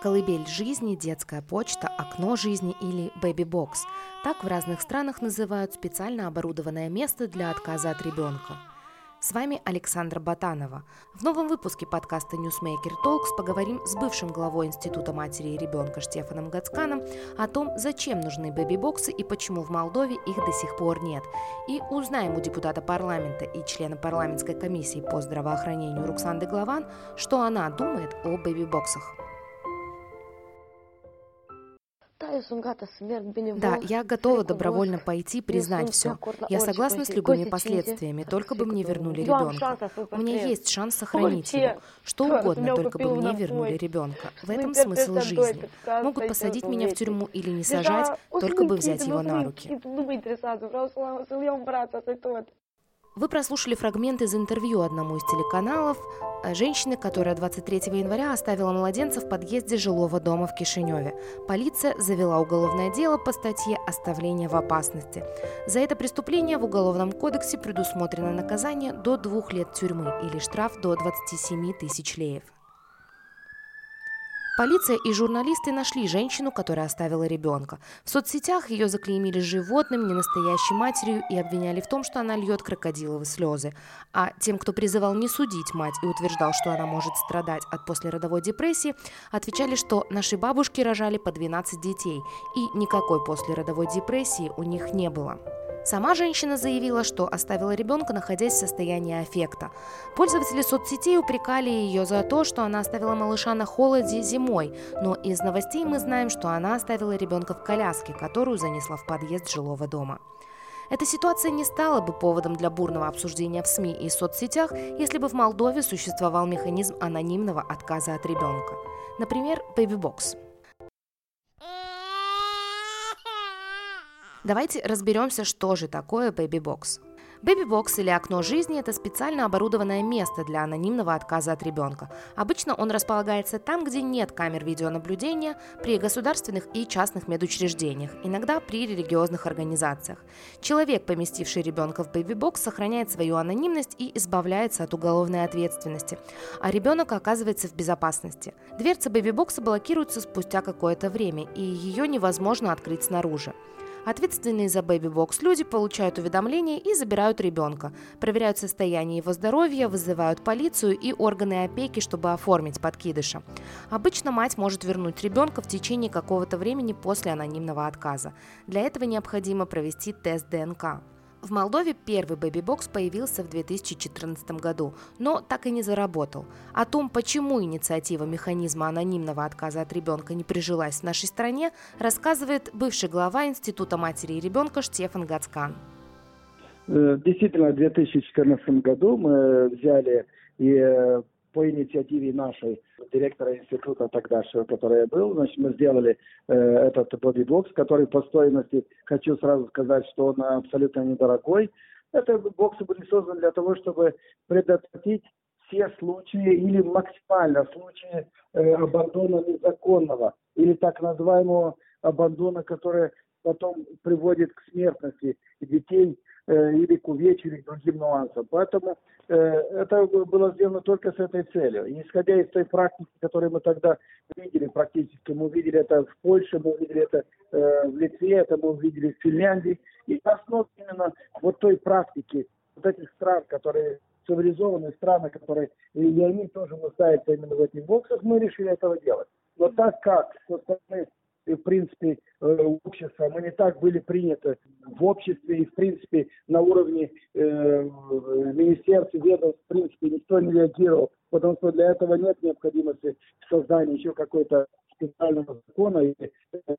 Колыбель жизни, детская почта, окно жизни или бэби-бокс. Так в разных странах называют специально оборудованное место для отказа от ребенка. С вами Александра Батанова. В новом выпуске подкаста Newsmaker Talks поговорим с бывшим главой Института матери и ребенка Штефаном Гацканом о том, зачем нужны бэби-боксы и почему в Молдове их до сих пор нет. И узнаем у депутата парламента и члена парламентской комиссии по здравоохранению Руксанды Главан, что она думает о бэби-боксах. Да, я готова добровольно пойти признать все. Я согласна с любыми последствиями, только бы мне вернули ребенка. У меня есть шанс сохранить его. Что угодно, только бы мне вернули ребенка. В этом смысл жизни. Могут посадить меня в тюрьму или не сажать, только бы взять его на руки. Вы прослушали фрагмент из интервью одному из телеканалов э, женщины, которая 23 января оставила младенца в подъезде жилого дома в Кишиневе. Полиция завела уголовное дело по статье «Оставление в опасности». За это преступление в Уголовном кодексе предусмотрено наказание до двух лет тюрьмы или штраф до 27 тысяч леев. Полиция и журналисты нашли женщину, которая оставила ребенка. В соцсетях ее заклеймили животным, ненастоящей матерью и обвиняли в том, что она льет крокодиловые слезы. А тем, кто призывал не судить мать и утверждал, что она может страдать от послеродовой депрессии, отвечали, что наши бабушки рожали по 12 детей, и никакой послеродовой депрессии у них не было. Сама женщина заявила, что оставила ребенка, находясь в состоянии аффекта. Пользователи соцсетей упрекали ее за то, что она оставила малыша на холоде зимой, но из новостей мы знаем, что она оставила ребенка в коляске, которую занесла в подъезд жилого дома. Эта ситуация не стала бы поводом для бурного обсуждения в СМИ и соцсетях, если бы в Молдове существовал механизм анонимного отказа от ребенка. Например, Baby Давайте разберемся, что же такое Box. Бэби-бокс или окно жизни – это специально оборудованное место для анонимного отказа от ребенка. Обычно он располагается там, где нет камер видеонаблюдения, при государственных и частных медучреждениях, иногда при религиозных организациях. Человек, поместивший ребенка в бэби-бокс, сохраняет свою анонимность и избавляется от уголовной ответственности, а ребенок оказывается в безопасности. Дверца бэби-бокса блокируется спустя какое-то время, и ее невозможно открыть снаружи. Ответственные за бэби-бокс люди получают уведомления и забирают ребенка, проверяют состояние его здоровья, вызывают полицию и органы опеки, чтобы оформить подкидыша. Обычно мать может вернуть ребенка в течение какого-то времени после анонимного отказа. Для этого необходимо провести тест ДНК. В Молдове первый бэби-бокс появился в 2014 году, но так и не заработал. О том, почему инициатива механизма анонимного отказа от ребенка не прижилась в нашей стране, рассказывает бывший глава Института матери и ребенка Штефан Гацкан. Э, действительно, в 2014 году мы взяли и э, по инициативе нашей директора института тогдашнего, который я был, значит, мы сделали э, этот бодибокс, который по стоимости, хочу сразу сказать, что он абсолютно недорогой. Это боксы были созданы для того, чтобы предотвратить все случаи или максимально случаи э, абандона незаконного или так называемого абандона, который потом приводит к смертности детей Э, или к увечью, или к другим нюансам. Поэтому э, это было сделано только с этой целью. И исходя из той практики, которую мы тогда видели практически, мы увидели это в Польше, мы увидели это э, в Литве, это мы увидели в Финляндии. И на основе именно вот той практики, вот этих стран, которые цивилизованные страны, которые, и они тоже нуждаются именно в этих боксах, мы решили этого делать. Но так как со стороны в принципе, э, общества. Мы не так были приняты в обществе и, в принципе, на уровне э, министерств и ведомств, в принципе, никто не реагировал, потому что для этого нет необходимости создания еще какой-то специального закона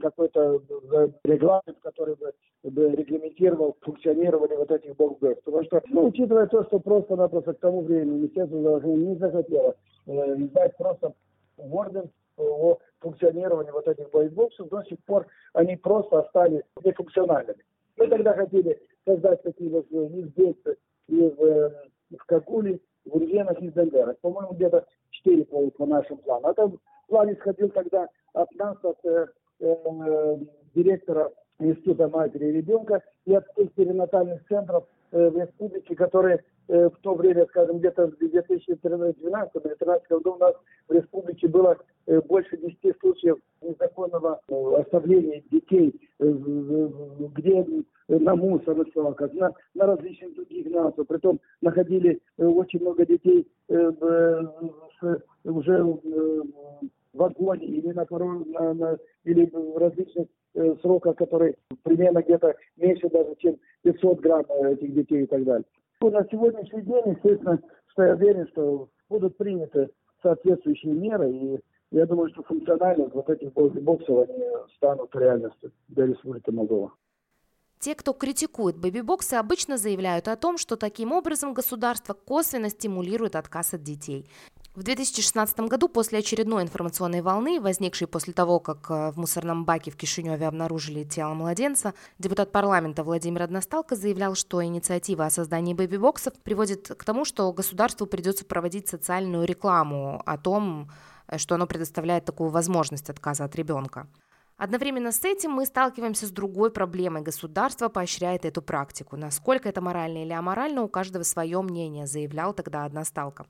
какой-то э, регламент, который бы, бы регламентировал функционирование вот этих боксов. Потому что, ну, учитывая то, что просто-напросто к тому времени Министерство здравоохранения не захотело э, издать просто орден о функционировании вот этих боевбоксов, до сих пор они просто остались нефункциональными. Мы тогда хотели создать такие вот низбесы и в, э, в Кагуле, в Ульвенах и в. По-моему, где-то четыре по, по нашему плану. А там план исходил тогда от нас, от э, э, директора Института матери и ребенка и от тех перинатальных центров э, в республике, которые э, в то время, скажем, где-то в 2012-2013 году у нас в республике было э, больше 10 случаев незаконного э, оставления детей, э, где на мусорных свалках, на, на различных других нациях. Притом находили э, очень много детей э, с, уже в вагоне или на, на, на или в различных э, сроках, которые примерно где-то меньше даже, чем 500 грамм этих детей и так далее. На сегодняшний день, естественно, что я уверен, что будут приняты соответствующие меры, и я думаю, что функциональность вот этих боксов они станут реальностью для Республики Молдова. Те, кто критикует бэби-боксы, обычно заявляют о том, что таким образом государство косвенно стимулирует отказ от детей. В 2016 году, после очередной информационной волны, возникшей после того, как э, в мусорном баке в Кишиневе обнаружили тело младенца, депутат парламента Владимир Односталко заявлял, что инициатива о создании бэби-боксов приводит к тому, что государству придется проводить социальную рекламу о том, э, что оно предоставляет такую возможность отказа от ребенка. Одновременно с этим мы сталкиваемся с другой проблемой. Государство поощряет эту практику. Насколько это морально или аморально, у каждого свое мнение, заявлял тогда односталка.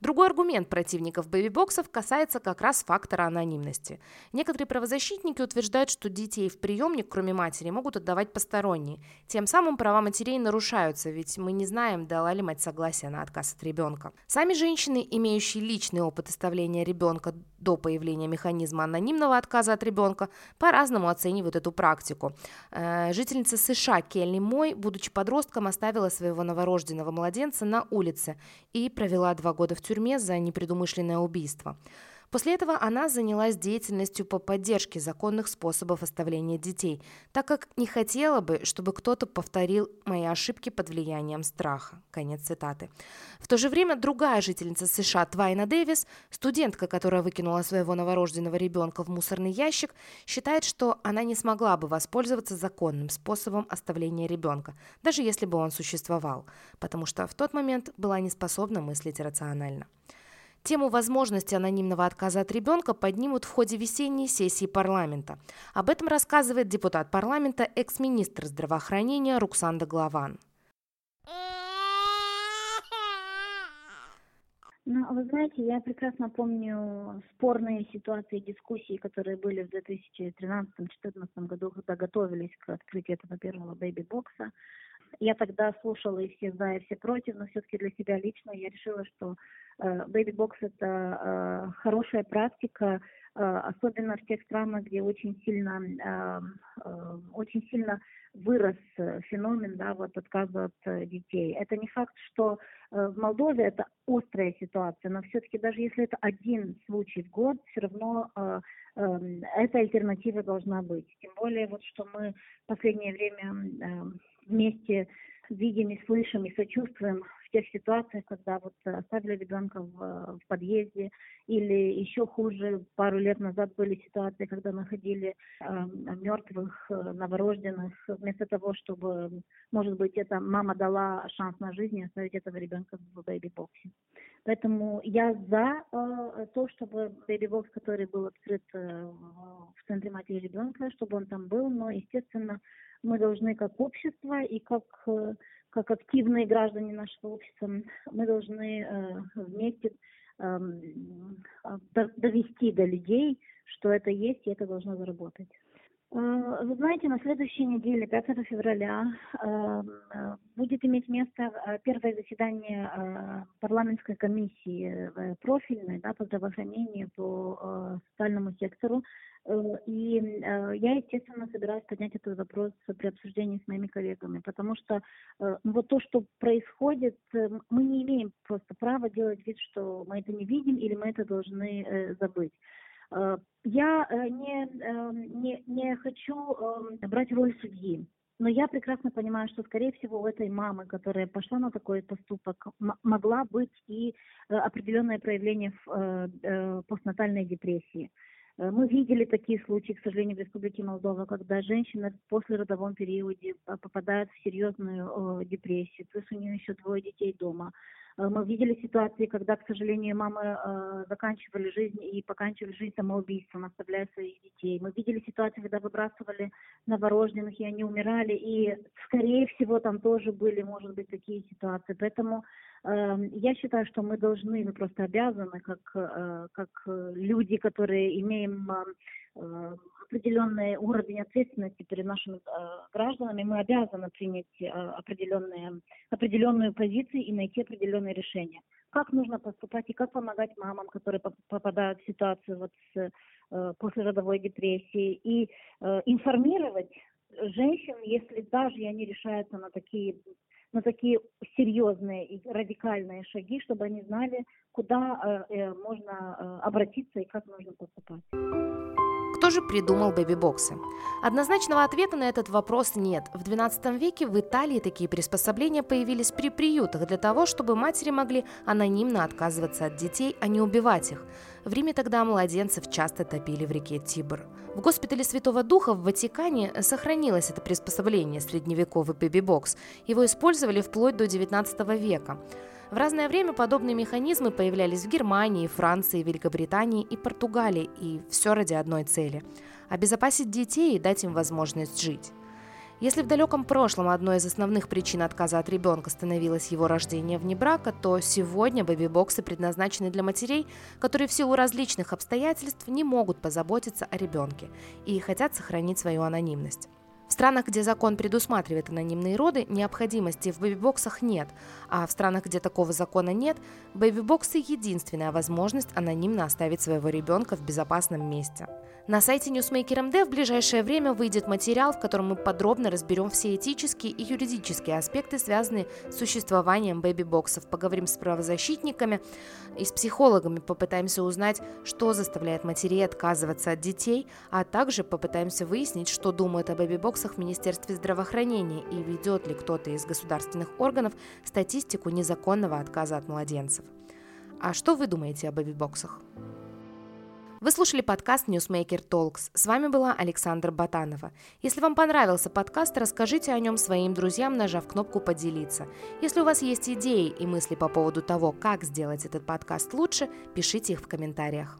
Другой аргумент противников бэби-боксов касается как раз фактора анонимности. Некоторые правозащитники утверждают, что детей в приемник, кроме матери, могут отдавать посторонние. Тем самым права матерей нарушаются, ведь мы не знаем, дала ли мать согласие на отказ от ребенка. Сами женщины, имеющие личный опыт оставления ребенка до появления механизма анонимного отказа от ребенка, по-разному оценивают эту практику. Э, жительница США Келли Мой, будучи подростком, оставила своего новорожденного младенца на улице и провела два года в тюрьме за непредумышленное убийство. После этого она занялась деятельностью по поддержке законных способов оставления детей, так как не хотела бы, чтобы кто-то повторил мои ошибки под влиянием страха. Конец цитаты. В то же время другая жительница США Твайна Дэвис, студентка, которая выкинула своего новорожденного ребенка в мусорный ящик, считает, что она не смогла бы воспользоваться законным способом оставления ребенка, даже если бы он существовал, потому что в тот момент была не способна мыслить рационально. Тему возможности анонимного отказа от ребенка поднимут в ходе весенней сессии парламента. Об этом рассказывает депутат парламента, экс-министр здравоохранения Руксанда Главан. Ну, вы знаете, я прекрасно помню спорные ситуации, дискуссии, которые были в 2013-2014 году, когда готовились к открытию этого первого бэйби-бокса. Я тогда слушала и все за, и все против, но все-таки для себя лично я решила, что бэби-бокс это э, хорошая практика, э, особенно в тех странах, где очень сильно, э, э, очень сильно вырос феномен да, вот отказа от детей. Это не факт, что в Молдове это острая ситуация, но все-таки даже если это один случай в год, все равно э, э, эта альтернатива должна быть. Тем более, вот что мы в последнее время э, вместе видим и слышим и сочувствуем тех ситуациях, когда вот оставили ребенка в, в подъезде, или еще хуже, пару лет назад были ситуации, когда находили э, мертвых э, новорожденных, вместо того, чтобы, может быть, эта мама дала шанс на жизнь оставить этого ребенка в бэйби-боксе. Поэтому я за э, то, чтобы бэйби-бокс, который был открыт э, в центре матери ребенка, чтобы он там был, но, естественно, мы должны как общество и как, э, как активные граждане нашего общества, мы должны э, вместе эм, довести до людей, что это есть и это должно заработать. Э, вы знаете, на следующей неделе, 5 февраля, эм, э, будет иметь место э, первое заседание парламентской комиссии профильной да, по здравоохранению, по социальному сектору. И я, естественно, собираюсь поднять этот вопрос при обсуждении с моими коллегами, потому что ну, вот то, что происходит, мы не имеем просто права делать вид, что мы это не видим или мы это должны забыть. Э, я э, не, эм, не, не хочу эм, брать роль судьи, но я прекрасно понимаю, что, скорее всего, у этой мамы, которая пошла на такой поступок, могла быть и э, определенное проявление постнатальной депрессии. Мы видели такие случаи, к сожалению, в Республике Молдова, когда женщина в послеродовом периоде попадает в серьезную депрессию, плюс у нее еще двое детей дома. Э, мы видели ситуации, когда, к сожалению, мамы э, заканчивали жизнь и поканчивали жизнь самоубийством, оставляя своих детей. Мы видели ситуации, когда выбрасывали новорожденных, и они умирали. И, скорее всего, там тоже были, может быть, такие ситуации. Поэтому э, я считаю, что мы должны, мы просто обязаны, как, э, как люди, которые имеем э, определенный уровень ответственности перед нашими э, гражданами, мы обязаны принять э, определенные, определенную позицию и найти определенные решения. Как нужно поступать и как помогать мамам, которые попадают в ситуацию вот с э, послеродовой депрессией, и э, информировать женщин, если даже они решаются на такие на такие серьезные и радикальные шаги, чтобы они знали, куда э, э можно э, обратиться и как нужно поступать. Кто же придумал бэби-боксы? Однозначного ответа на этот вопрос нет. В 12 веке в Италии такие приспособления появились при приютах для того, чтобы матери могли анонимно отказываться от детей, а не убивать их. В Риме тогда младенцев часто топили в реке Тибр. В госпитале Святого Духа в Ватикане сохранилось это приспособление средневековый бэби-бокс. Его использовали вплоть до 19 века. В разное время подобные механизмы появлялись в Германии, Франции, Великобритании и Португалии, и все ради одной цели – обезопасить детей и дать им возможность жить. Если в далеком прошлом одной из основных причин отказа от ребенка становилось его рождение вне брака, то сегодня бэби-боксы предназначены для матерей, которые в силу различных обстоятельств не могут позаботиться о ребенке и хотят сохранить свою анонимность. Странах, где закон предусматривает анонимные роды, необходимости в бэби-боксах нет, а в странах, где такого закона нет, бэби-боксы – единственная возможность анонимно оставить своего ребенка в безопасном месте. На сайте Newsmaker MD в ближайшее время выйдет материал, в котором мы подробно разберем все этические и юридические аспекты, связанные с существованием бэби-боксов. Поговорим с правозащитниками и с психологами, попытаемся узнать, что заставляет матерей отказываться от детей, а также попытаемся выяснить, что думают о бэби-боксах в Министерстве здравоохранения и ведет ли кто-то из государственных органов статистику незаконного отказа от младенцев. А что вы думаете о бэби-боксах? Вы слушали подкаст Newsmaker Talks. С вами была Александра Батанова. Если вам понравился подкаст, расскажите о нем своим друзьям, нажав кнопку «Поделиться». Если у вас есть идеи и мысли по поводу того, как сделать этот подкаст лучше, пишите их в комментариях.